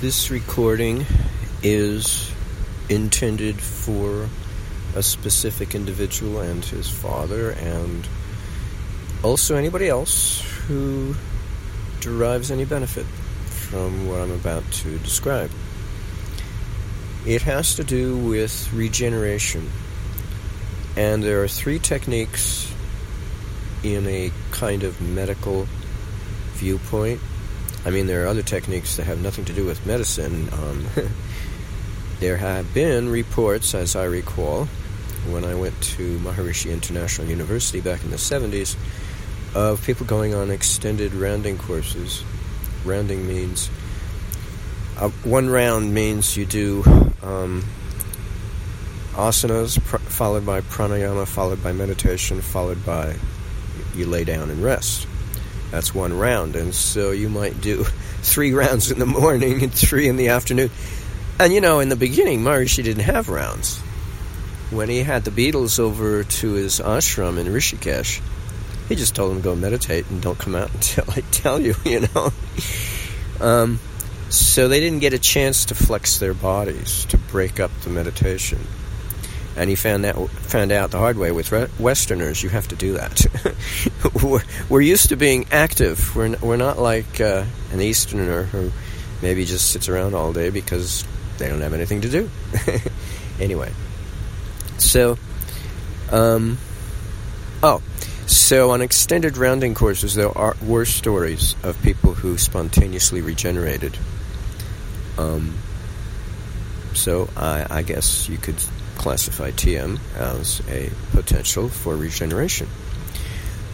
This recording is intended for a specific individual and his father, and also anybody else who derives any benefit from what I'm about to describe. It has to do with regeneration, and there are three techniques in a kind of medical viewpoint I mean, there are other techniques that have nothing to do with medicine. Um, there have been reports, as I recall, when I went to Maharishi International University back in the 70s, of people going on extended rounding courses. Rounding means uh, one round means you do um, asanas pr- followed by pranayama, followed by meditation, followed by you lay down and rest. That's one round. And so you might do three rounds in the morning and three in the afternoon. And you know, in the beginning, Maharishi didn't have rounds. When he had the Beatles over to his ashram in Rishikesh, he just told them to go meditate and don't come out until I tell you, you know. Um, so they didn't get a chance to flex their bodies, to break up the meditation and he found that found out the hard way with Westerners. You have to do that. we're, we're, used to being active. We're we're not like uh, an Easterner who maybe just sits around all day because they don't have anything to do. anyway, so um, oh, so on extended rounding courses, there are were stories of people who spontaneously regenerated. Um, so I, I guess you could classify TM as a potential for regeneration.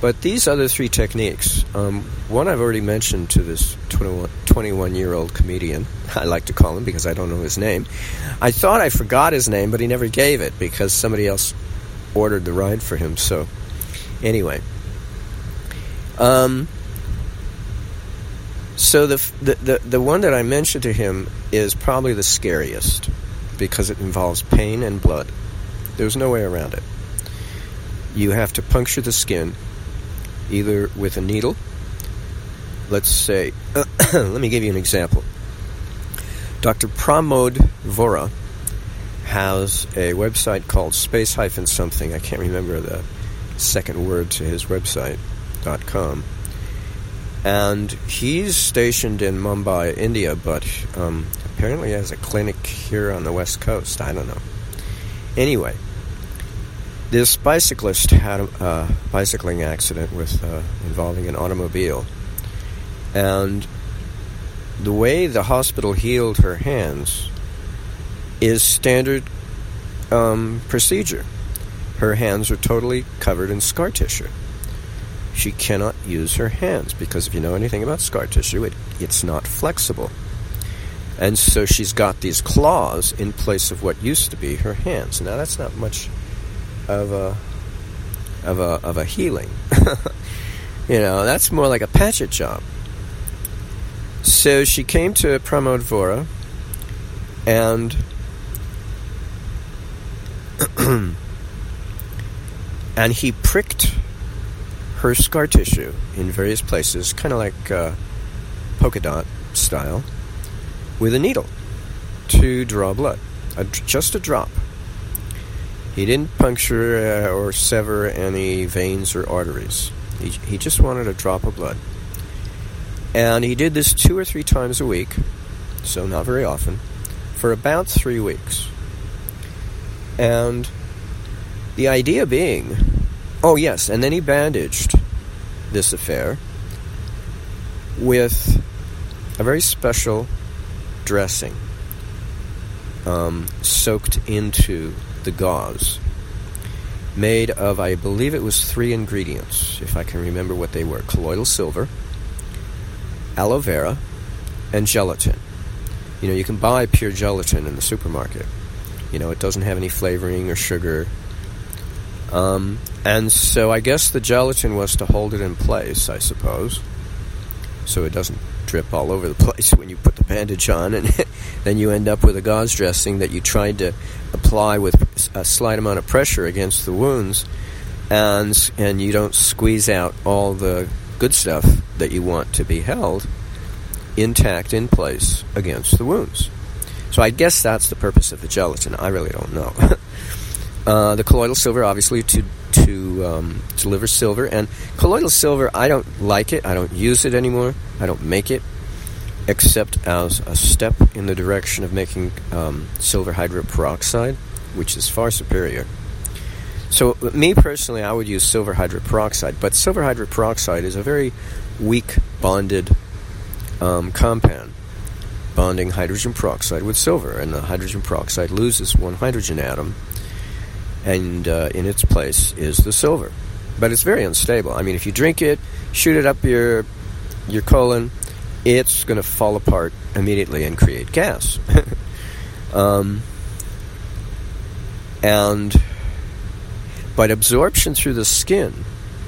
But these other three techniques, um, one I've already mentioned to this 21 year old comedian, I like to call him because I don't know his name. I thought I forgot his name, but he never gave it because somebody else ordered the ride for him. So, anyway. Um, so the, the, the, the one that I mentioned to him is probably the scariest because it involves pain and blood. There's no way around it. You have to puncture the skin either with a needle. Let's say, let me give you an example. Dr. Pramod Vora has a website called space hyphen something. I can't remember the second word to his website dot com. And he's stationed in Mumbai, India, but um, apparently has a clinic here on the west coast. I don't know. Anyway, this bicyclist had a bicycling accident with uh, involving an automobile, and the way the hospital healed her hands is standard um, procedure. Her hands are totally covered in scar tissue. She cannot use her hands because if you know anything about scar tissue, it, it's not flexible. And so she's got these claws in place of what used to be her hands. Now that's not much of a of a of a healing. you know, that's more like a patchet job. So she came to Pramod Vora and and he pricked her scar tissue in various places, kind of like uh, polka dot style with a needle to draw blood, a, just a drop. He didn't puncture uh, or sever any veins or arteries. He, he just wanted a drop of blood. And he did this two or three times a week, so not very often, for about three weeks. And the idea being, oh yes, and then he bandaged this affair with a very special dressing um, soaked into the gauze, made of, I believe it was three ingredients, if I can remember what they were colloidal silver, aloe vera, and gelatin. You know, you can buy pure gelatin in the supermarket. You know, it doesn't have any flavoring or sugar. Um, and so I guess the gelatin was to hold it in place, I suppose, so it doesn't drip all over the place when you put the bandage on, and then you end up with a gauze dressing that you tried to apply with a slight amount of pressure against the wounds, and and you don't squeeze out all the good stuff that you want to be held. intact in place against the wounds. So I guess that's the purpose of the gelatin. I really don't know. uh, the colloidal silver, obviously, to to um, deliver silver, and colloidal silver, I don't like it. I don't use it anymore. I don't make it, except as a step in the direction of making um, silver hydroperoxide, which is far superior. So, me personally, I would use silver hydroperoxide, but silver hydroperoxide is a very weak bonded um, compound bonding hydrogen peroxide with silver, and the hydrogen peroxide loses one hydrogen atom, and uh, in its place is the silver. But it's very unstable. I mean, if you drink it, shoot it up your your colon, it's going to fall apart immediately and create gas. um, and but absorption through the skin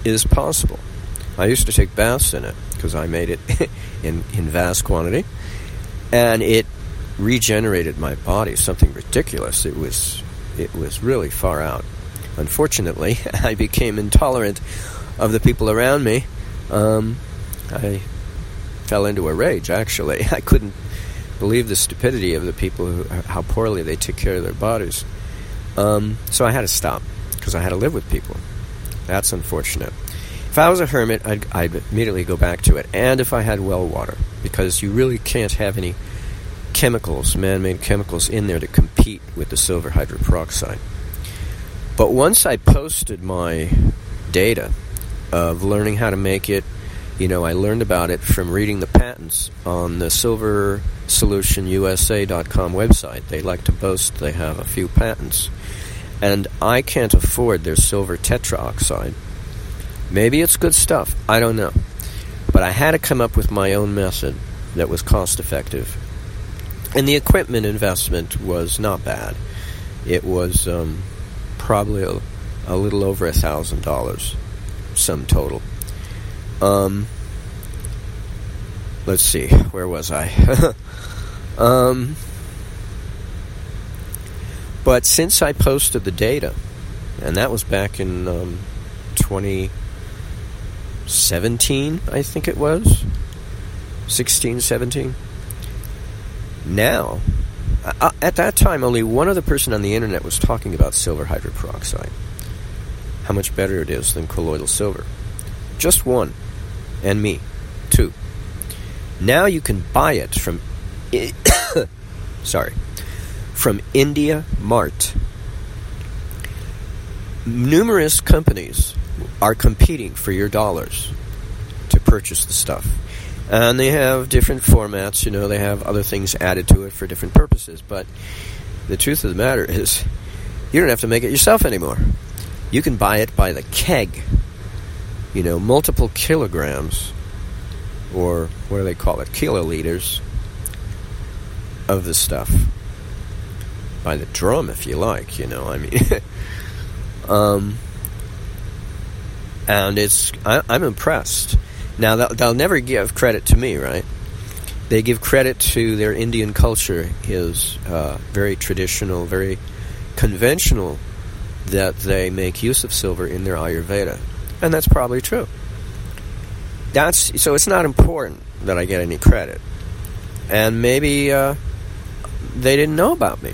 is possible. I used to take baths in it because I made it in, in vast quantity, and it regenerated my body. Something ridiculous. It was it was really far out. Unfortunately, I became intolerant of the people around me. Um, I fell into a rage. Actually, I couldn't believe the stupidity of the people who how poorly they took care of their bodies. Um, so I had to stop because I had to live with people. That's unfortunate. If I was a hermit, I'd, I'd, immediately go back to it. And if I had well water, because you really can't have any chemicals, man made chemicals, in there to compete with the silver hydroperoxide. But once I posted my data of learning how to make it, you know, I learned about it from reading the patents on the silversolutionyusa.com website. They like to boast they have a few patents. And I can't afford their silver tetraoxide Maybe it's good stuff. I don't know. But I had to come up with my own method that was cost effective. And the equipment investment was not bad. It was um, probably a, a, little over a thousand dollars, sum total. Um, let's see, where was I? um, but since I posted the data, and that was back in um, 20. 17, I think it was. 16, 17. Now, uh, at that time, only one other person on the internet was talking about silver hydroperoxide. How much better it is than colloidal silver. Just one. And me. Two. Now you can buy it from. sorry. From India Mart. Numerous companies are competing for your dollars to purchase the stuff. And they have different formats, you know, they have other things added to it for different purposes. But the truth of the matter is, you don't have to make it yourself anymore. You can buy it by the keg, you know, multiple kilograms, or what do they call it, kiloliters of the stuff. By the drum, if you like, you know, I mean. um, and it's I, I'm impressed. Now they'll, never give credit to me, right? They give credit to their Indian culture is uh, very traditional, very conventional. That they make use of silver in their Ayurveda, and that's probably true. That's so. It's not important that I get any credit, and maybe uh, they didn't know about me.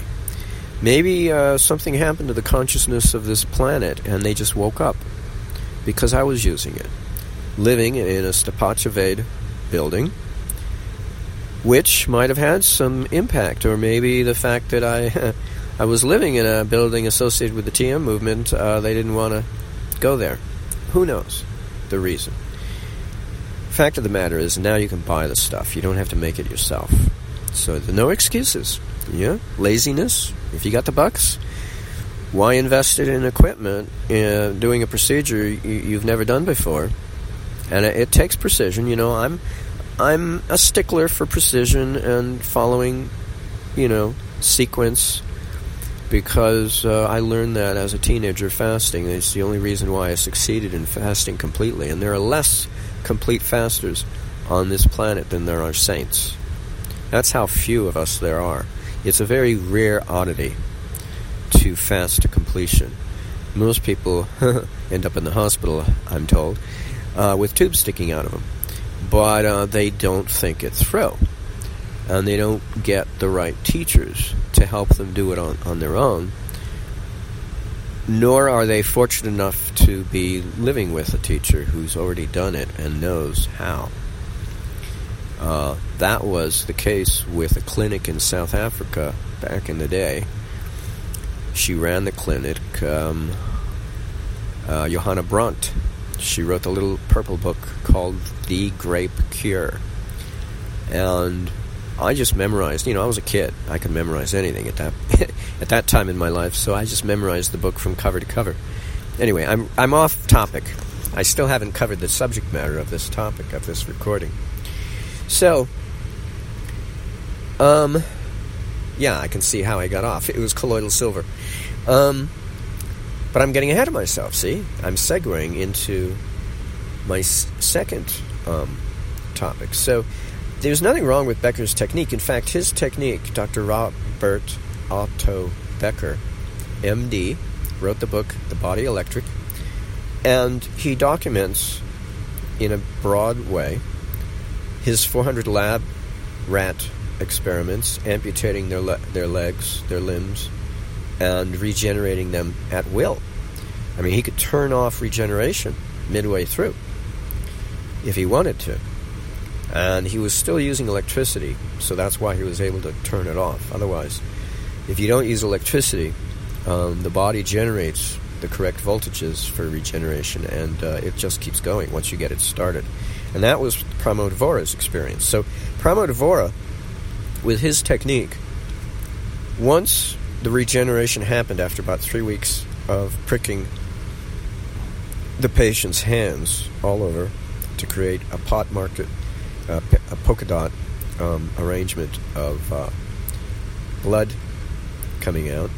Maybe uh, something happened to the consciousness of this planet, and they just woke up because I was using it. Living in a Sthapatya building, which might have had some impact, or maybe the fact that I, I was living in a building associated with the TM movement, uh, they didn't want to go there. Who knows the reason? Fact of the matter is, now you can buy the stuff. You don't have to make it yourself. So, no excuses. Yeah, laziness. If you got the bucks, why invest it in equipment uh, doing a procedure you, have never done before and it, it, takes precision you know. I'm i'm a stickler for precision and following you know sequence because uh, i learned that as a teenager fasting it's the only reason why i succeeded in fasting completely. And there are less complete fasters on this planet than there are saints. That's how few of us there are. It's a very rare oddity to fast to completion. Most people end up in the hospital, I'm told, uh, with tubes sticking out of them. but uh, they don't think it through. And they don't get the right teachers to help them do it on, on their own. Nor are they fortunate enough to be living with a teacher who's already done it and knows how. Uh, that was the case with a clinic in South Africa back in the day. She ran the clinic. Um, uh, Johanna Brandt. She wrote the little purple book called The Grape Cure. And I just memorized, you know, I was a kid. I could memorize anything at that at that time in my life, so I just memorized the book from cover to cover. Anyway, I'm I'm off topic. I still haven't covered the subject matter of this topic of this recording. So, um, yeah, I can see how I got off. It was colloidal silver. Um, but I'm getting ahead of myself, see? I'm segueing into my s- second um, topic. So there's nothing wrong with Becker's technique. In fact, his technique, Dr. Robert Otto Becker, MD, wrote the book The Body Electric, and he documents in a broad way his 400 lab rat experiments, amputating their le- their legs, their limbs, and regenerating them at will. I mean, he could turn off regeneration midway through if he wanted to. And he was still using electricity, so that's why he was able to turn it off. Otherwise, if you don't use electricity, um, the body generates the correct voltages for regeneration, and uh, it just keeps going once you get it started. And that was Pramod experience. So Pramod with his technique, once the regeneration happened after about three weeks of pricking the patient's hands all over to create a pot market, uh, a polka dot um, arrangement of uh, blood coming out.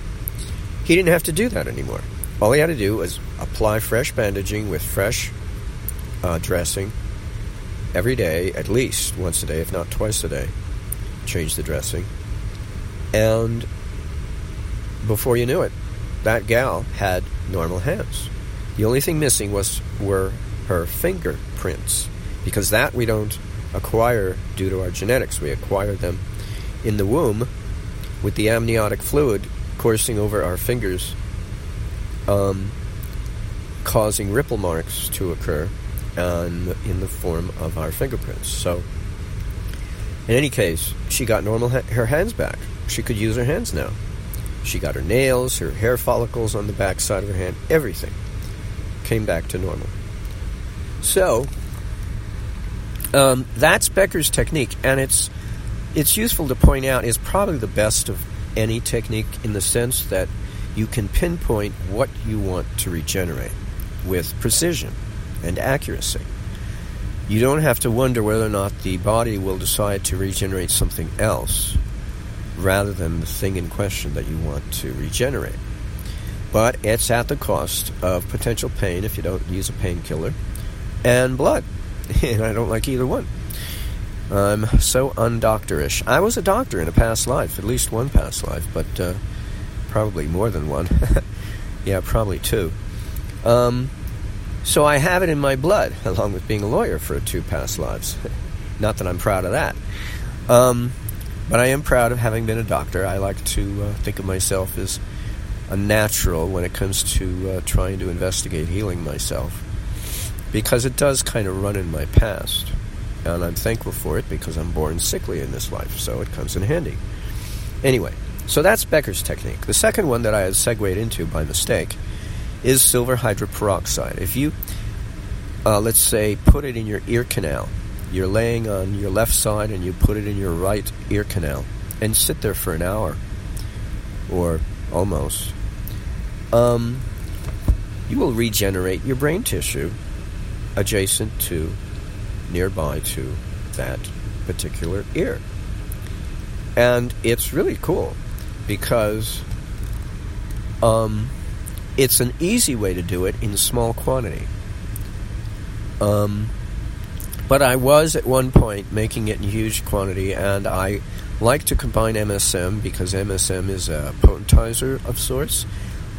He didn't have to do that anymore. All he had to do was apply fresh bandaging with fresh uh, dressing every day, at least once a day, if not twice a day. Change the dressing. And before you knew it, that gal had normal hands. The only thing missing was were her fingerprints, because that we don't acquire due to our genetics. We acquire them in the womb with the amniotic fluid coursing over our fingers, um, causing ripple marks to occur and in the form of our fingerprints. So, in any case, she got normal ha- her hands back. She could use her hands now. She got her nails, her hair follicles on the back side of her hand, everything came back to normal. So, um, that's Becker's technique, and it's it's useful to point out is probably the best of any technique in the sense that you can pinpoint what you want to regenerate with precision and accuracy. You don't have to wonder whether or not the body will decide to regenerate something else rather than the thing in question that you want to regenerate. But it's at the cost of potential pain if you don't use a painkiller and blood. and I don't like either one. I'm so undoctorish. I was a doctor in a past life, at least one past life, but uh, probably more than one. yeah, probably two. Um, so I have it in my blood, along with being a lawyer for two past lives. Not that I'm proud of that. Um, but I am proud of having been a doctor. I like to uh, think of myself as a natural when it comes to uh, trying to investigate healing myself. Because it does kind of run in my past. And I'm thankful for it because I'm born sickly in this life, so it comes in handy. Anyway, so that's Becker's technique. The second one that I had segued into by mistake is silver hydroperoxide. If you, uh, let's say, put it in your ear canal, you're laying on your left side and you put it in your right ear canal and sit there for an hour or almost, um, you will regenerate your brain tissue adjacent to, nearby to that particular ear. And it's really cool because um, it's an easy way to do it in small quantity. Um, but I was at one point making it in huge quantity, and I like to combine MSM because MSM is a potentizer of sorts,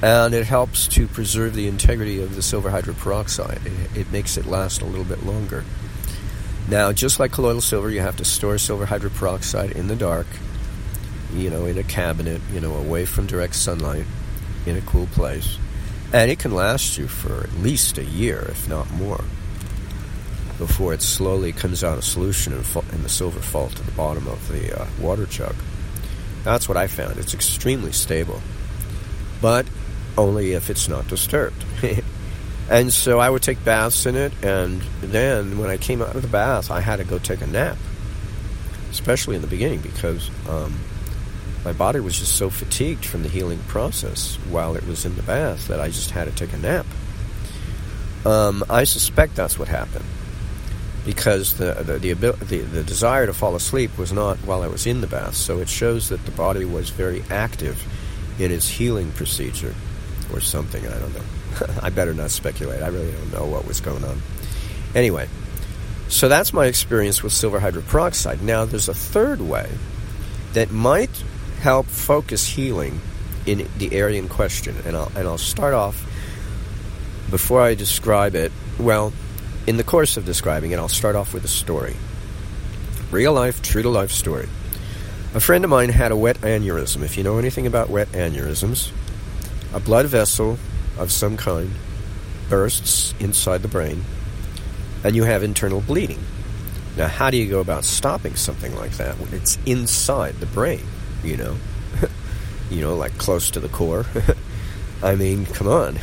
and it helps to preserve the integrity of the silver hydroperoxide. It, it makes it last a little bit longer. Now, just like colloidal silver, you have to store silver hydroperoxide in the dark, you know, in a cabinet, you know, away from direct sunlight, in a cool place. And it can last you for at least a year, if not more, before it slowly comes out of solution and, and the silver falls to the bottom of the uh, water jug. That's what I found. It's extremely stable, but only if it's not disturbed. and so I would take baths in it, and then when I came out of the bath, I had to go take a nap, especially in the beginning because um, my body was just so fatigued from the healing process while it was in the bath that I just had to take a nap. Um, I suspect that's what happened because the the, the, the the desire to fall asleep was not while I was in the bath. So it shows that the body was very active in its healing procedure or something. I don't know. I better not speculate. I really don't know what was going on. Anyway, so that's my experience with silver hydroperoxide. Now, there's a third way that might help focus healing in the area in question. And I'll, and I'll start off before I describe it. Well, in the course of describing it, I'll start off with a story. Real life, true to life story. A friend of mine had a wet aneurysm. If you know anything about wet aneurysms, a blood vessel of some kind bursts inside the brain, and you have internal bleeding. Now, how do you go about stopping something like that when it's inside the brain? you know. you know, like close to the core. I mean, come on.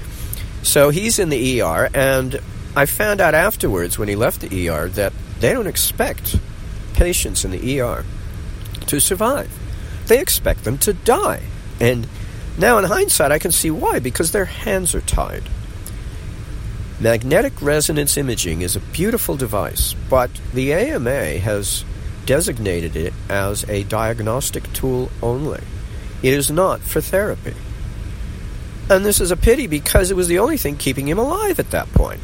so he's in the ER, and I found out afterwards when he left the ER that they don't expect patients in the ER to survive. They expect them to die. And now, in hindsight, I can see why, because their hands are tied. Magnetic resonance imaging is a beautiful device, but the AMA has designated it as a diagnostic tool only. It is not for therapy. And this is a pity because it was the only thing keeping him alive at that point.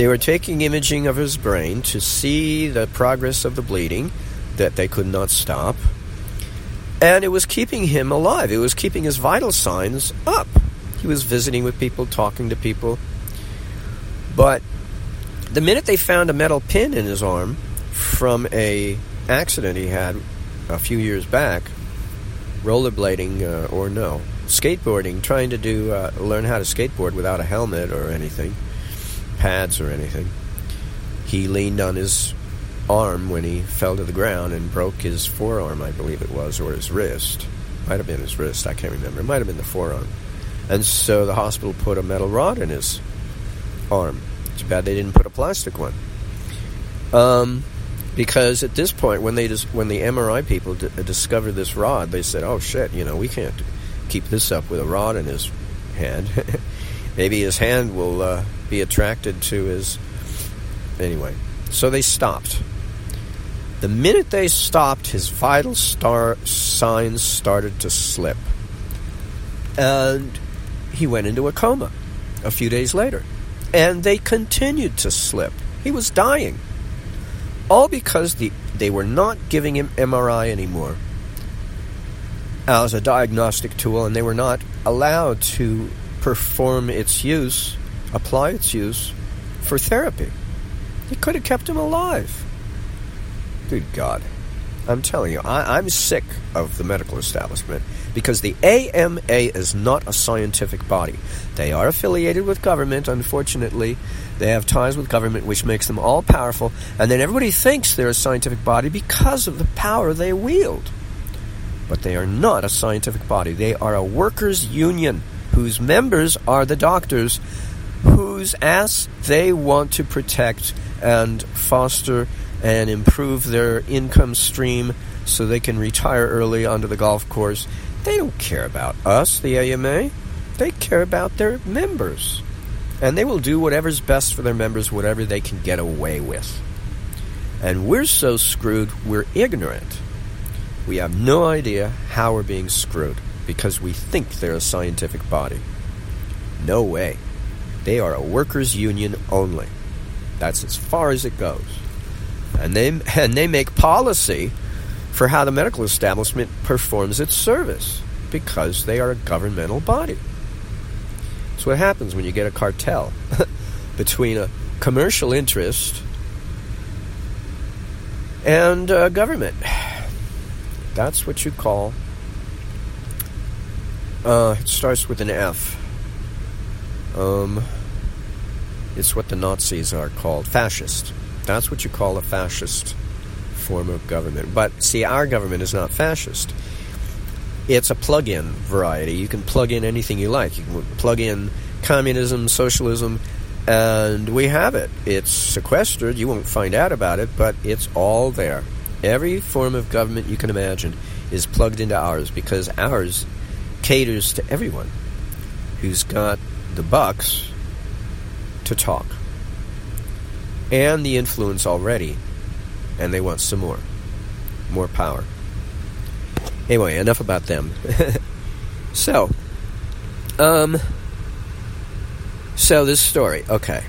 They were taking imaging of his brain to see the progress of the bleeding that they could not stop. And it was keeping him alive. It was keeping his vital signs up. He was visiting with people, talking to people. But the minute they found a metal pin in his arm from a accident he had a few years back, rollerblading uh, or no, skateboarding, trying to do uh, learn how to skateboard without a helmet or anything, pads or anything. He leaned on his arm when he fell to the ground and broke his forearm, I believe it was, or his wrist. Might have been his wrist, I can't remember. It might have been the forearm. And so the hospital put a metal rod in his arm. Too bad they didn't put a plastic one. Um, because at this point, when they dis- when the MRI people d- discovered this rod, they said, "Oh shit, you know, we can't keep this up with a rod in his hand. Maybe his hand will uh, be attracted to his." Anyway, so they stopped. The minute they stopped, his vital star signs started to slip, and he went into a coma. A few days later, and they continued to slip. He was dying all because the, they were not giving him MRI anymore as a diagnostic tool, and they were not allowed to perform its use, apply its use for therapy. It could have kept him alive. Good God. I'm telling you, I, am sick of the medical establishment because the AMA is not a scientific body. They are affiliated with government, unfortunately. They have ties with government, which makes them all powerful, and then everybody thinks they're a scientific body because of the power they wield. But they are not a scientific body. They are a workers' union whose members are the doctors whose ass they want to protect and foster and improve their income stream so they can retire early onto the golf course. They don't care about us, the AMA. They care about their members. And they will do whatever's best for their members, whatever they can get away with. And we're so screwed, we're ignorant. We have no idea how we're being screwed because we think they're a scientific body. No way. They are a workers' union only. That's as far as it goes and they and they make policy for how the medical establishment performs its service because they are a governmental body. That's what happens when you get a cartel between a commercial interest And uh, government. That's what you call. Uh, it starts with an F. Um, it's what the Nazis are called fascist. That's what you call a fascist form of government. But see, our government is not fascist. It's a plug in variety. You can plug in anything you like. You can plug in communism, socialism, and we have it. It's sequestered. You won't find out about it, but it's all there. Every form of government you can imagine is plugged into ours because ours caters to everyone who's got the bucks to talk and the influence already, and they want some more. More power. Anyway, enough about them. so, um, so this story, okay.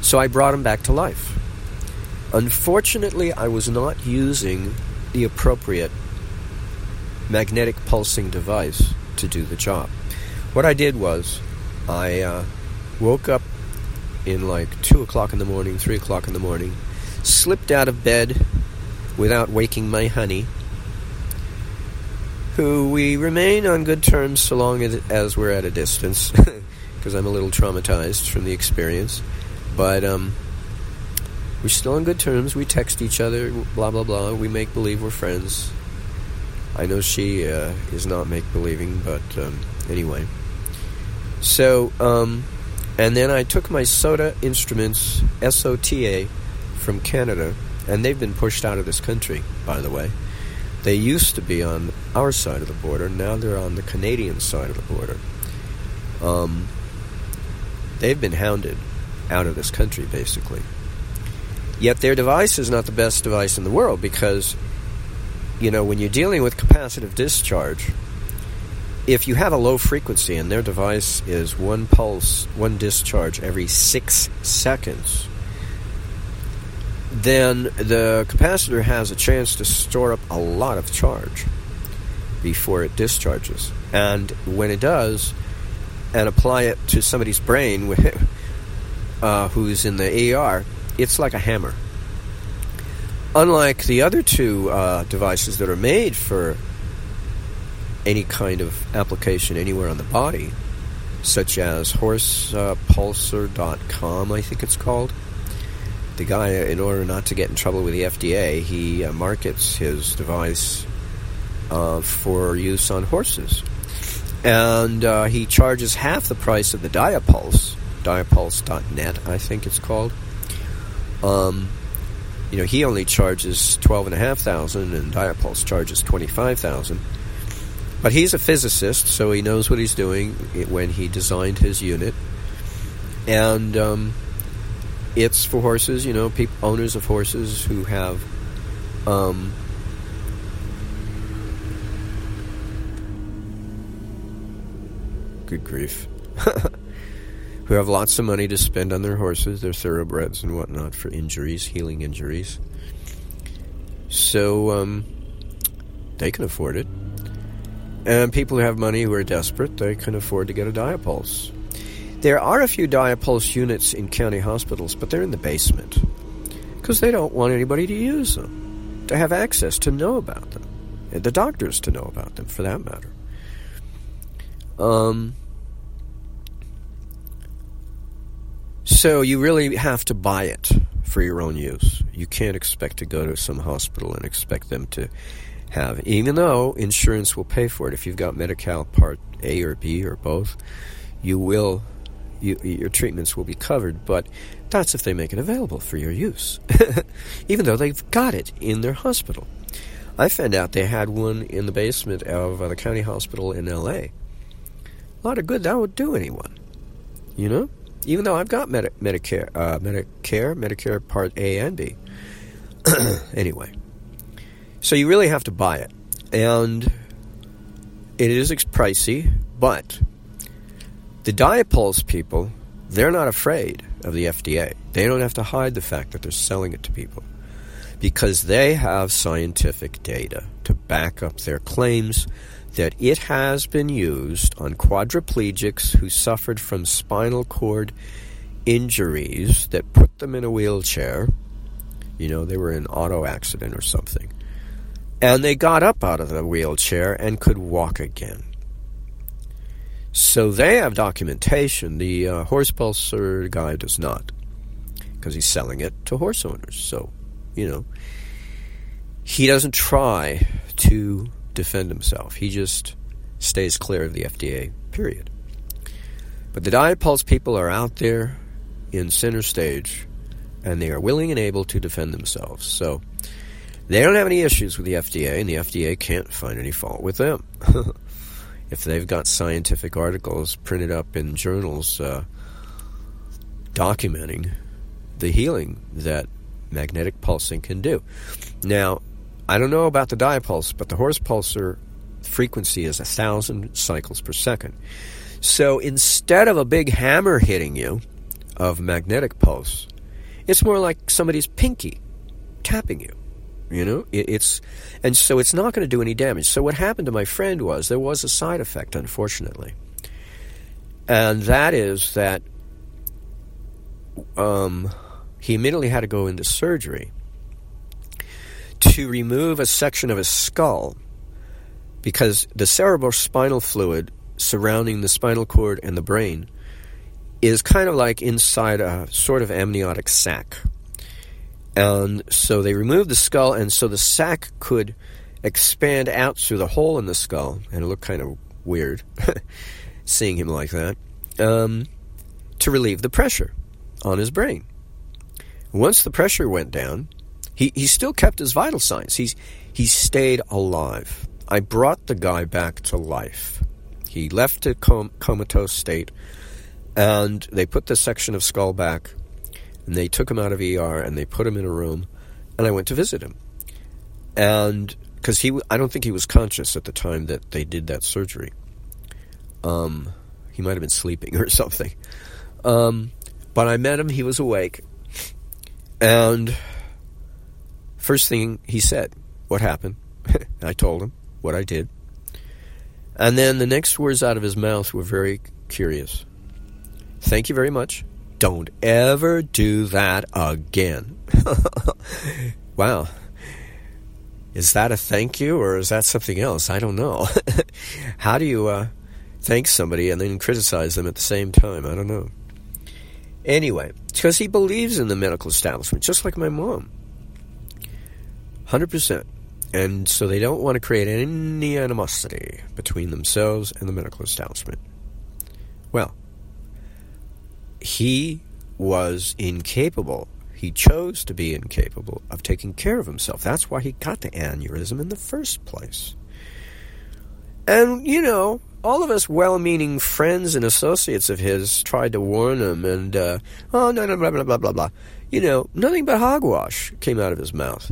So I brought him back to life. Unfortunately, I was not using the appropriate magnetic pulsing device to do the job. What I did was, I uh, woke up in like 2 o'clock in the morning, 3 o'clock in the morning, slipped out of bed without waking my honey, who we remain on good terms so long as we're at a distance, because I'm a little traumatized from the experience. But um, we're still on good terms. We text each other, blah, blah, blah. We make believe we're friends. I know she uh, is not make believing, but um, anyway. So, um, and then I took my SOTA instruments, SOTA, from Canada, and they've been pushed out of this country, by the way. They used to be on our side of the border, now they're on the Canadian side of the border. Um, they've been hounded out of this country, basically. Yet their device is not the best device in the world because, you know, when you're dealing with capacitive discharge, if you have a low frequency and their device is one pulse, one discharge every six seconds, then the capacitor has a chance to store up a lot of charge before it discharges. And when it does, and apply it to somebody's brain uh, who's in the ER, it's like a hammer. Unlike the other two uh, devices that are made for any kind of application anywhere on the body, such as horsepulser.com, uh, I think it's called. The guy, in order not to get in trouble with the FDA, he uh, markets his device uh, for use on horses. And uh, he charges half the price of the Diapulse, diapulse.net, I think it's called. Um, you know, he only charges twelve and a half thousand, and Diapulse charges twenty five thousand. But he's a physicist, so he knows what he's doing when he designed his unit. And um, it's for horses, you know, people, owners of horses who have um, good grief, who have lots of money to spend on their horses, their thoroughbreds and whatnot for injuries, healing injuries. So um, they can afford it. And people who have money who are desperate, they can afford to get a Diapulse. There are a few Diapulse units in county hospitals, but they're in the basement because they don't want anybody to use them, to have access to know about them, and the doctors to know about them, for that matter. Um, so you really have to buy it for your own use. You can't expect to go to some hospital and expect them to have, even though insurance will pay for it. If you've got Medi-Cal Part A or B or both, you will, you, your treatments will be covered. But that's if they make it available for your use, even though they've got it in their hospital. I found out they had one in the basement of uh, the county hospital in L.A. A lot of good that would do anyone, you know. Even though I've got Medi- Medicare, uh, Medicare, Medicare Part A and B. anyway. So you really have to buy it. And it is pricey, but the Diapulse people, they're not afraid of the FDA. They don't have to hide the fact that they're selling it to people because they have scientific data to back up their claims that it has been used on quadriplegics who suffered from spinal cord injuries that put them in a wheelchair You know, they were in an auto accident or something. And they got up out of the wheelchair and could walk again. So they have documentation. The uh, horse pulser guy does not, because he's selling it to horse owners. So, you know, he doesn't try to defend himself. He just stays clear of the FDA, period. But the Diapulse people are out there in center stage, and they are willing and able to defend themselves. So they don't have any issues with the FDA, and the FDA can't find any fault with them. if they've got scientific articles printed up in journals uh, documenting the healing that magnetic pulsing can do. Now, I don't know about the diapulse, but the horse pulser frequency is a thousand cycles per second. So instead of a big hammer hitting you of magnetic pulse, it's more like somebody's pinky tapping you. You know, it's and so it's not going to do any damage. So what happened to my friend was there was a side effect, unfortunately, and that is that um, he immediately had to go into surgery to remove a section of his skull because the cerebrospinal fluid surrounding the spinal cord and the brain is kind of like inside a sort of amniotic sac. And so they removed the skull, and so the sac could expand out through the hole in the skull, and it looked kind of weird seeing him like that, um, to relieve the pressure on his brain. Once the pressure went down, he, he still kept his vital signs. He's, he stayed alive. I brought the guy back to life. He left a com- comatose state, and they put the section of skull back, and they took him out of ER, and they put him in a room, and I went to visit him. And because he, I don't think he was conscious at the time that they did that surgery. Um, he might have been sleeping or something. Um, but I met him; he was awake, and First thing he said, What happened? I told him what I did. And then the next words out of his mouth were very curious. Thank you very much. Don't ever do that again. wow. Is that a thank you or is that something else? I don't know. How do you uh, thank somebody and then criticize them at the same time? I don't know. Anyway, it's because he believes in the medical establishment, just like my mom. 100%. And so they don't want to create any animosity between themselves and the medical establishment. Well, he was incapable. He chose to be incapable of taking care of himself. That's why he got the aneurysm in the first place. And, you know, all of us well meaning friends and associates of his tried to warn him, and, uh, oh, no, no, blah, blah, blah, blah, blah. You know, nothing but hogwash came out of his mouth.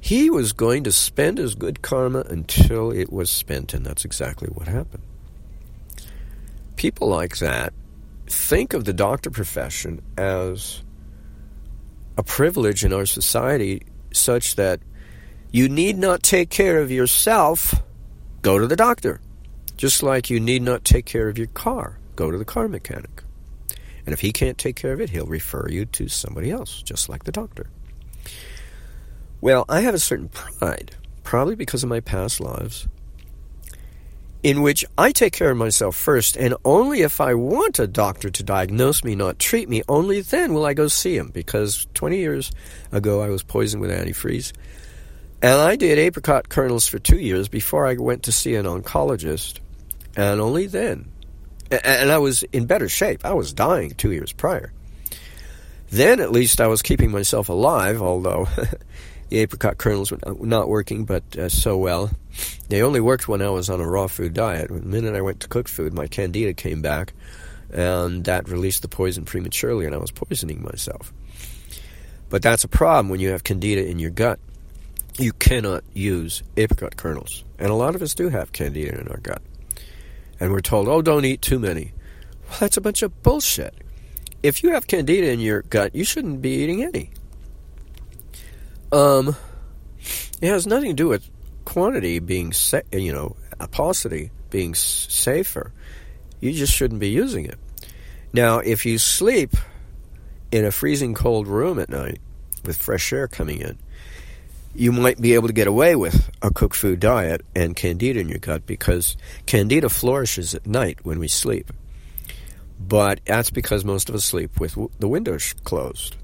He was going to spend his good karma until it was spent, and that's exactly what happened. People like that think of the doctor profession as a privilege in our society such that you need not take care of yourself, go to the doctor. Just like you need not take care of your car, go to the car mechanic. And if he can't take care of it, he'll refer you to somebody else, just like the doctor. Well, I have a certain pride, probably because of my past lives, in which I take care of myself first, and only if I want a doctor to diagnose me, not treat me, only then will I go see him. Because 20 years ago, I was poisoned with antifreeze, and I did apricot kernels for two years before I went to see an oncologist, and only then. And I was in better shape. I was dying two years prior. Then at least I was keeping myself alive, although the apricot kernels were not working, but uh, so well. They only worked when I was on a raw food diet. The minute I went to cooked food, my candida came back, and that released the poison prematurely, and I was poisoning myself. But that's a problem when you have candida in your gut. You cannot use apricot kernels. And a lot of us do have candida in our gut. And we're told, oh, don't eat too many. Well, that's a bunch of bullshit. If you have candida in your gut, you shouldn't be eating any. Um, it has nothing to do with quantity being, sa- you know, paucity being s- safer. You just shouldn't be using it. Now, if you sleep in a freezing cold room at night with fresh air coming in, you might be able to get away with a cooked food diet and candida in your gut because candida flourishes at night when we sleep. But that's because most of us sleep with the windows closed.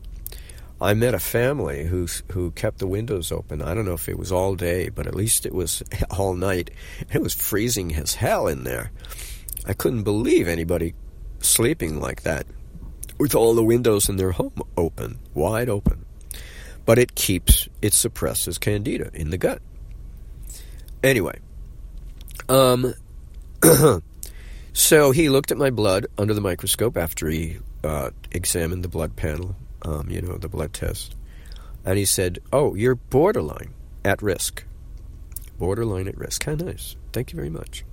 I met a family who who kept the windows open. I don't know if it was all day, but at least it was all night. It was freezing as hell in there. I couldn't believe anybody sleeping like that with all the windows in their home open, wide open. But it keeps it suppresses candida in the gut. Anyway, um so he looked at my blood under the microscope after he uh, examined the blood panel um, you know, the blood test. And he said, Oh, you're borderline at risk. Borderline at risk. How nice. Thank you very much.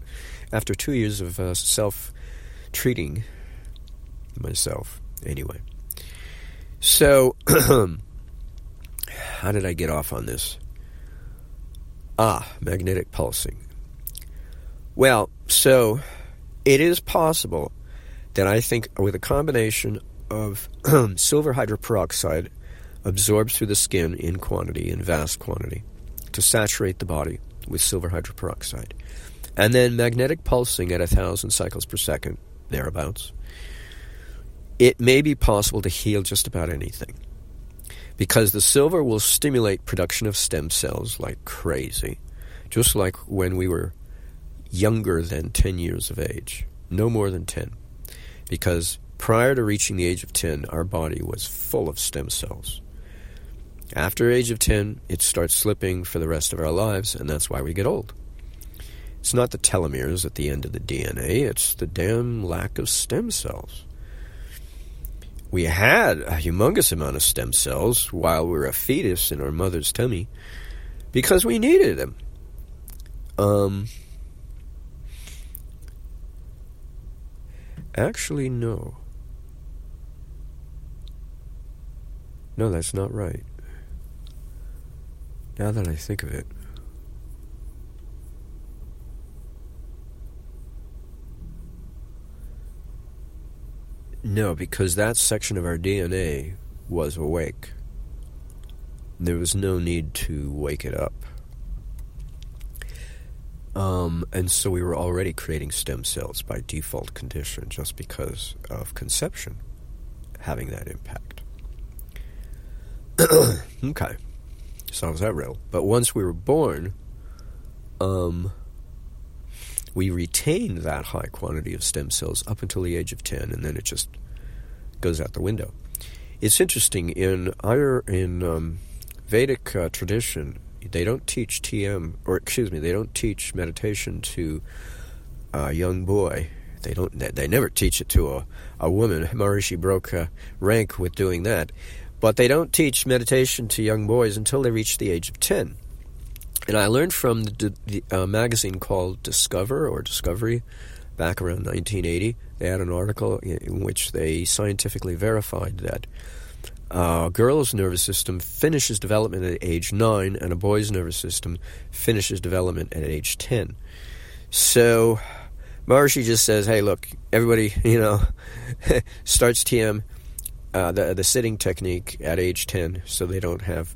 After two years of uh, self treating myself, anyway. So, how did I get off on this? Ah, magnetic pulsing. Well, so it is possible that I think with a combination of silver hydroperoxide absorbed through the skin in quantity, in vast quantity, to saturate the body with silver hydroperoxide. And then magnetic pulsing at a thousand cycles per second, thereabouts. It may be possible to heal just about anything. Because the silver will stimulate production of stem cells like crazy, just like when we were younger than 10 years of age, no more than 10. Because Prior to reaching the age of 10, our body was full of stem cells. After age of 10, it starts slipping for the rest of our lives, and that's why we get old. It's not the telomeres at the end of the DNA, it's the damn lack of stem cells. We had a humongous amount of stem cells while we were a fetus in our mother's tummy because we needed them. Um, actually, no. No, that's not right. Now that I think of it. No, because that section of our DNA was awake. There was no need to wake it up. Um, and so we were already creating stem cells by default condition just because of conception having that impact. okay. Sounds that real. But once we were born, um, we retained that high quantity of stem cells up until the age of 10, and then it just goes out the window. It's interesting, in in um, Vedic uh, tradition, they don't teach TM, or excuse me, they don't teach meditation to a young boy. They don't. They never teach it to a, a woman. Maharishi broke rank with doing that. But they don't teach meditation to young boys until they reach the age of 10. And I learned from the, the uh, magazine called Discover or Discovery back around 1980. They had an article in which they scientifically verified that a girl's nervous system finishes development at age 9 and a boy's nervous system finishes development at age 10. So Maharishi just says, hey, look, everybody, you know, starts TM uh, the the sitting technique at age ten, so they don't have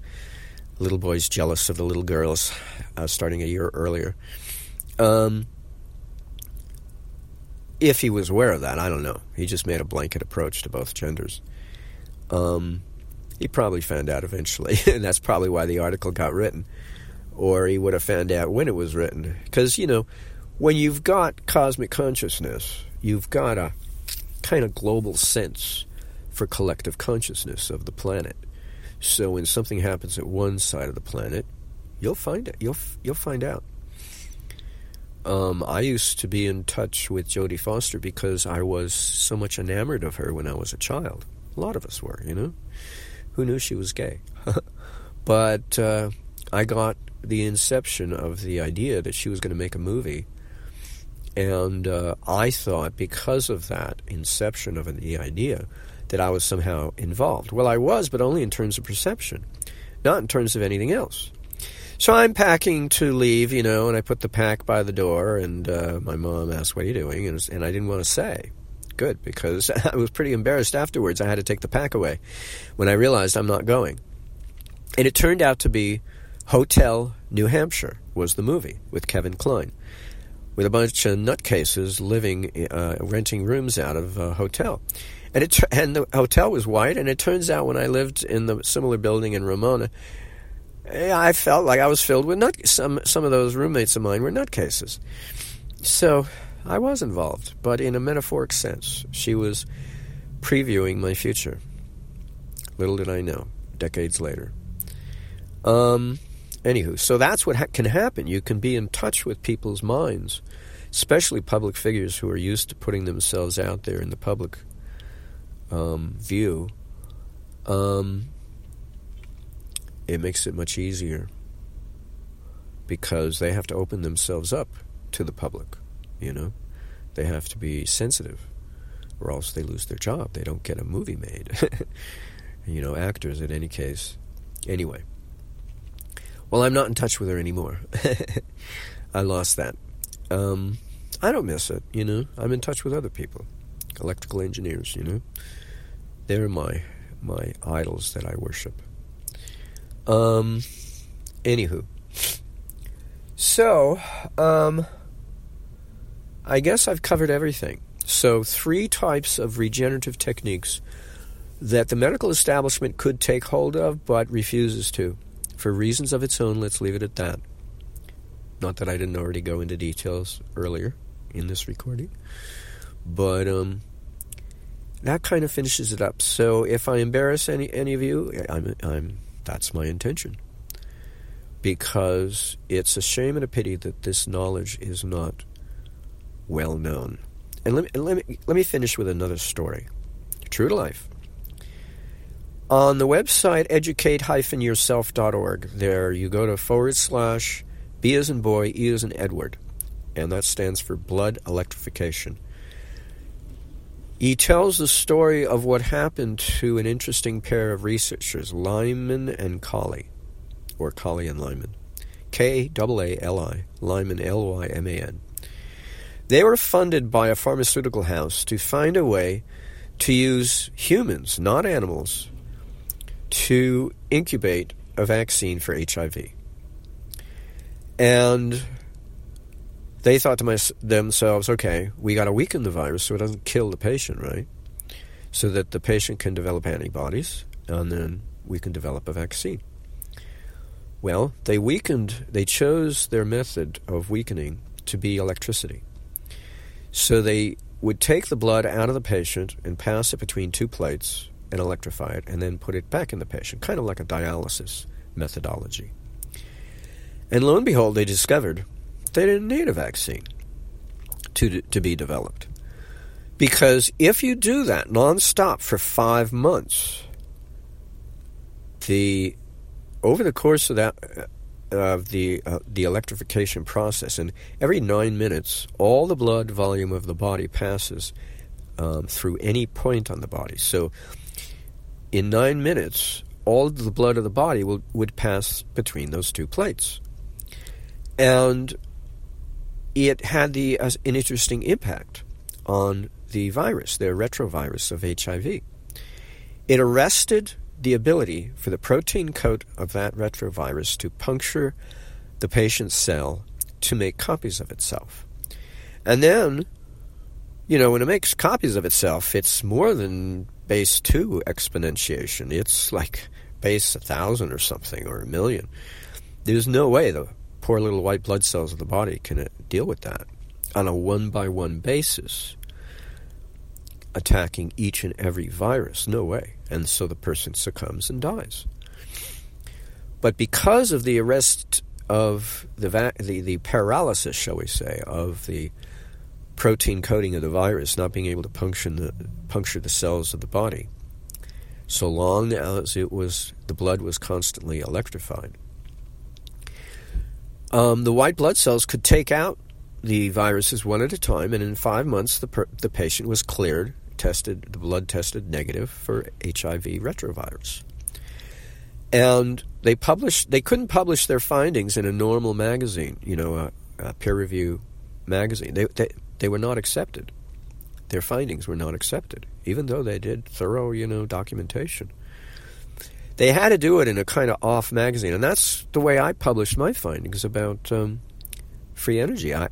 little boys jealous of the little girls uh, starting a year earlier. Um, if he was aware of that, I don't know. He just made a blanket approach to both genders. Um, he probably found out eventually, and that's probably why the article got written. Or he would have found out when it was written. Because, you know, when you've got cosmic consciousness, you've got a kind of global sense for collective consciousness of the planet. So when something happens at one side of the planet, you'll find it. You'll you'll find out. Um, I used to be in touch with Jodie Foster because I was so much enamored of her when I was a child. A lot of us were, you know. Who knew she was gay? but uh, I got the inception of the idea that she was going to make a movie. And uh, I thought, because of that inception of the idea, that I was somehow involved. Well, I was, but only in terms of perception, not in terms of anything else. So I'm packing to leave, you know, and I put the pack by the door, and uh, my mom asked, What are you doing? And, and I didn't want to say. Good, because I was pretty embarrassed afterwards. I had to take the pack away when I realized I'm not going. And it turned out to be Hotel New Hampshire was the movie with Kevin Kline, with a bunch of nutcases living, uh, renting rooms out of a hotel. And it and the hotel was white. And it turns out when I lived in the similar building in Ramona, I felt like I was filled with nut. Some some of those roommates of mine were nutcases. So I was involved, but in a metaphoric sense. She was previewing my future. Little did I know, decades later. Um, anywho, so that's what ha- can happen. You can be in touch with people's minds, especially public figures who are used to putting themselves out there in the public um, view. Um, it makes it much easier because they have to open themselves up to the public, you know? They have to be sensitive, or else they lose their job. They don't get a movie made. you know, actors in any case. Anyway. Well, I'm not in touch with her anymore. I lost that. Um, I don't miss it, you know. I'm in touch with other people, electrical engineers, you know. They're my my idols that I worship. Um, anywho, so um, I guess I've covered everything. So three types of regenerative techniques that the medical establishment could take hold of, but refuses to for reasons of its own, let's leave it at that. Not that I didn't already go into details earlier in this recording, but um, that kind of finishes it up. So if I embarrass any any of you, I'm, I'm that's my intention because it's a shame and a pity that this knowledge is not well known. And let me, let me, let me finish with another story, true to life. On the website educate-yourself.org, there you go to forward slash B as in boy, E as in Edward, and that stands for blood electrification. He tells the story of what happened to an interesting pair of researchers, Lyman and Kaali, or Kaali and Lyman. K A A L I, Lyman L Y M A N. They were funded by a pharmaceutical house to find a way to use humans, not animals, to incubate a vaccine for HIV. And they thought to my, themselves, okay, we got to weaken the virus so it doesn't kill the patient, right? So that the patient can develop antibodies and then we can develop a vaccine. Well, they weakened, they chose their method of weakening to be electricity. So they would take the blood out of the patient and pass it between two plates and electrify it and then put it back in the patient, kind of like a dialysis methodology. And lo and behold, they discovered they didn't need a vaccine to, to be developed. Because if you do that nonstop for five months, the over the course of that of the uh, the electrification process, and every nine minutes, all the blood volume of the body passes um, through any point on the body. So in nine minutes, all the blood of the body will, would pass between those two plates. And it had the, uh, an interesting impact on the virus, the retrovirus of HIV. It arrested the ability for the protein coat of that retrovirus to puncture the patient's cell to make copies of itself. And then, you know, when it makes copies of itself, it's more than base 2 exponentiation. It's like base 1,000 or something, or a million. There's no way the poor little white blood cells of the body can uh, deal with that on a one by one basis, attacking each and every virus. No way. And so the person succumbs and dies. But because of the arrest of the, va- the, the paralysis, shall we say, of the protein coating of the virus not being able to puncture the, puncture the cells of the body, so long as it was the blood was constantly electrified. Um, the white blood cells could take out the viruses one at a time, and in five months, the per, the patient was cleared, tested the blood tested negative for HIV retrovirus, and they published. They couldn't publish their findings in a normal magazine, you know, a, a peer review magazine. They, they they were not accepted. Their findings were not accepted, even though they did thorough, you know, documentation. They had to do it in a kind of off magazine, and that's the way I published my findings about um, free energy. I,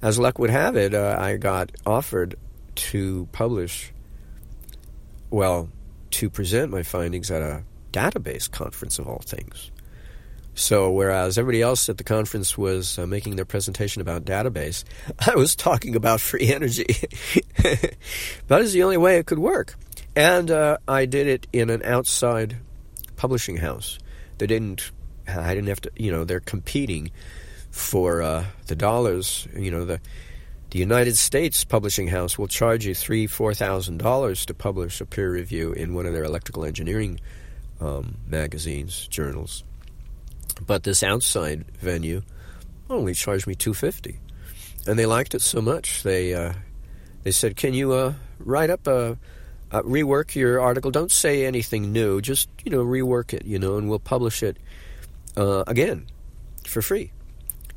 as luck would have it, uh, I got offered to publish, well, to present my findings at a database conference of all things. So, whereas everybody else at the conference was uh, making their presentation about database, I was talking about free energy. that is the only way it could work. And uh, I did it in an outside publishing house. They didn't, I didn't have to, you know, they're competing for uh, the dollars. You know, the, the United States publishing house will charge you three, four thousand dollars to publish a peer review in one of their electrical engineering um, magazines, journals but this outside venue only charged me two fifty, and they liked it so much they uh, they said, "Can you uh, write up a uh, rework your article? Don't say anything new. Just you know rework it, you know, and we'll publish it uh, again for free."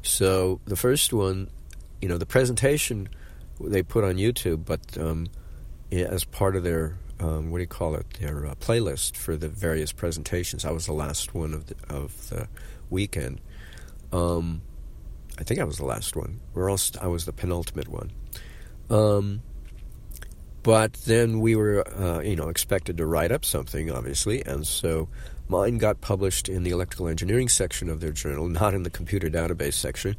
So the first one, you know, the presentation they put on YouTube, but um, as part of their um, what do you call it? Their uh, playlist for the various presentations. I was the last one of the, of the weekend. Um, I think I was the last one. Or else I was the penultimate one. Um, but then we were, uh, you know, expected to write up something, obviously, and so mine got published in the electrical engineering section of their journal, not in the computer database section,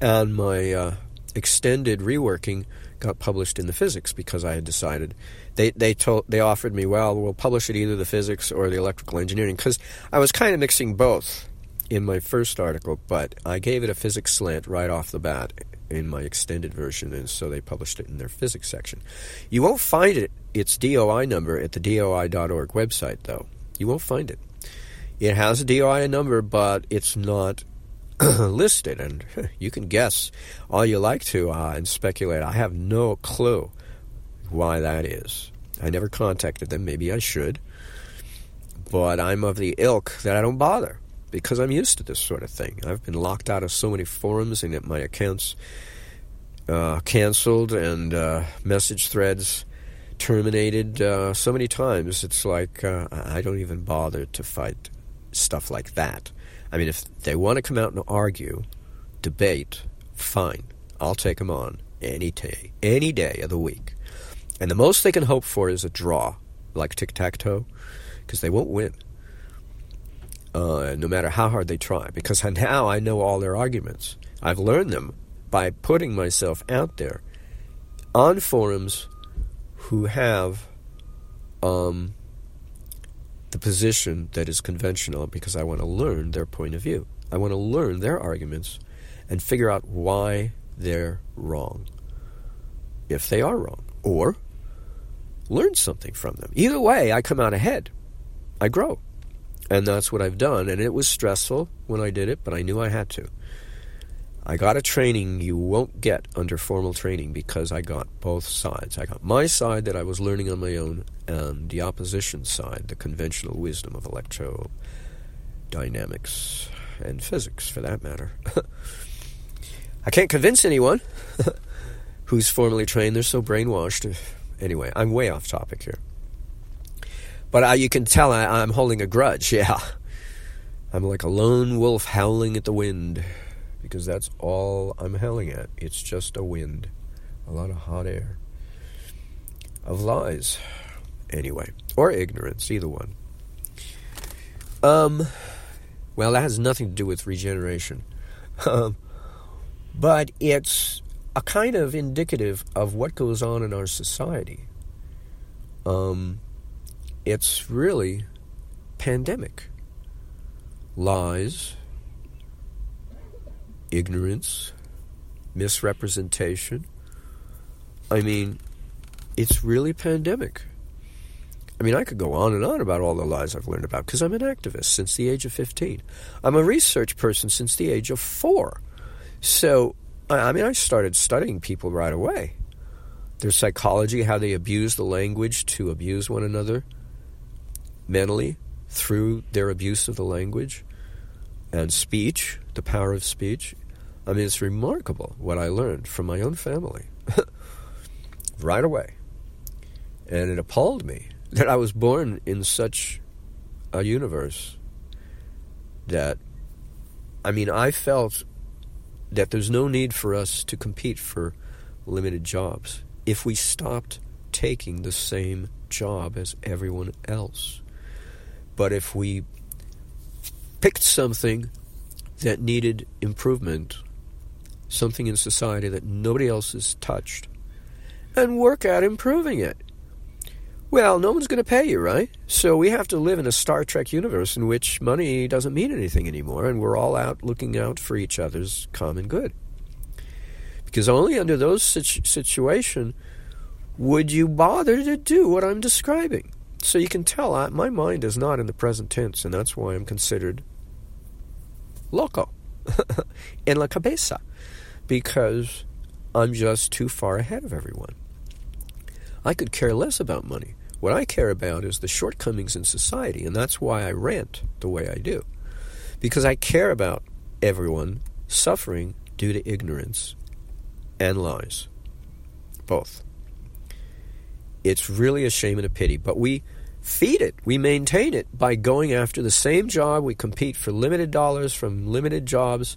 and my uh, extended reworking got published in the physics because I had decided they they told they offered me well we'll publish it either the physics or the electrical engineering because I was kind of mixing both in my first article, but I gave it a physics slant right off the bat in my extended version, and so they published it in their physics section. You won't find it its DOI number at the DOI.org website, though. You won't find it. It has a DOI number, but it's not listed, and you can guess all you like to uh, and speculate. I have no clue why that is. I never contacted them. Maybe I should. But I'm of the ilk that I don't bother because I'm used to this sort of thing. I've been locked out of so many forums and my accounts uh, canceled and uh, message threads terminated uh, so many times. It's like uh, I don't even bother to fight stuff like that. I mean, if they want to come out and argue, debate, fine. I'll take them on any day, any day of the week. And the most they can hope for is a draw, like tic tac toe, because they won't win uh, no matter how hard they try, because now I know all their arguments. I've learned them by putting myself out there on forums who have um, the position that is conventional because I want to learn their point of view. I want to learn their arguments and figure out why they're wrong, if they are wrong, or learn something from them. Either way, I come out ahead. I grow. And that's what I've done. And it was stressful when I did it, but I knew I had to. I got a training you won't get under formal training because I got both sides. I got my side that I was learning on my own, and the opposition side, the conventional wisdom of electrodynamics and physics, for that matter. I can't convince anyone who's formally trained. They're so brainwashed. Anyway, I'm way off topic here. But you can tell I, I'm holding a grudge, yeah. I'm like a lone wolf howling at the wind because that's all I'm howling at. It's just a wind, a lot of hot air, of lies, anyway, or ignorance, either one. Um, well, that has nothing to do with regeneration, um, but it's a kind of indicative of what goes on in our society. Um, it's really pandemic. Lies, ignorance, misrepresentation. I mean, it's really pandemic. I mean, I could go on and on about all the lies I've learned about because I'm an activist since the age of 15. I'm a research person since the age of four. So, I mean, I started studying people right away. Their psychology, how they abuse the language to abuse one another mentally through their abuse of the language and speech, the power of speech. I mean, it's remarkable what I learned from my own family right away. And it appalled me that I was born in such a universe that, I mean, I felt that there's no need for us to compete for limited jobs if we stopped taking the same job as everyone else. But if we picked something that needed improvement, something in society that nobody else has touched, and work at improving it. Well, no one's going to pay you, right? So we have to live in a Star Trek universe in which money doesn't mean anything anymore, and we're all out looking out for each other's common good. Because only under those situ- situation would you bother to do what I'm describing. So you can tell I, my mind is not in the present tense, and that's why I'm considered loco en la cabeza, because I'm just too far ahead of everyone. I could care less about money. What I care about is the shortcomings in society, and that's why I rant the way I do. Because I care about everyone suffering due to ignorance and lies. Both. It's really a shame and a pity, but we feed it, we maintain it by going after the same job. We compete for limited dollars from limited jobs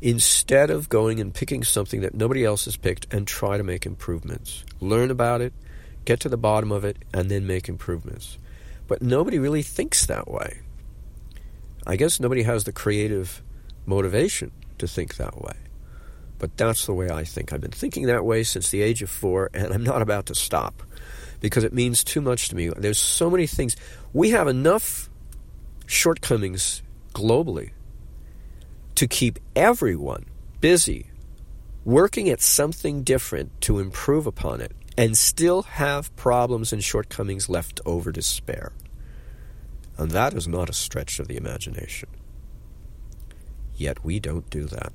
instead of going and picking something that nobody else has picked and try to make improvements. Learn about it, get to the bottom of it, and then make improvements. But nobody really thinks that way. I guess nobody has the creative motivation to think that way. But that's the way I think. I've been thinking that way since the age of four, and I'm not about to stop because it means too much to me. There's so many things. We have enough shortcomings globally to keep everyone busy working at something different to improve upon it and still have problems and shortcomings left over to spare. And that is not a stretch of the imagination. Yet we don't do that.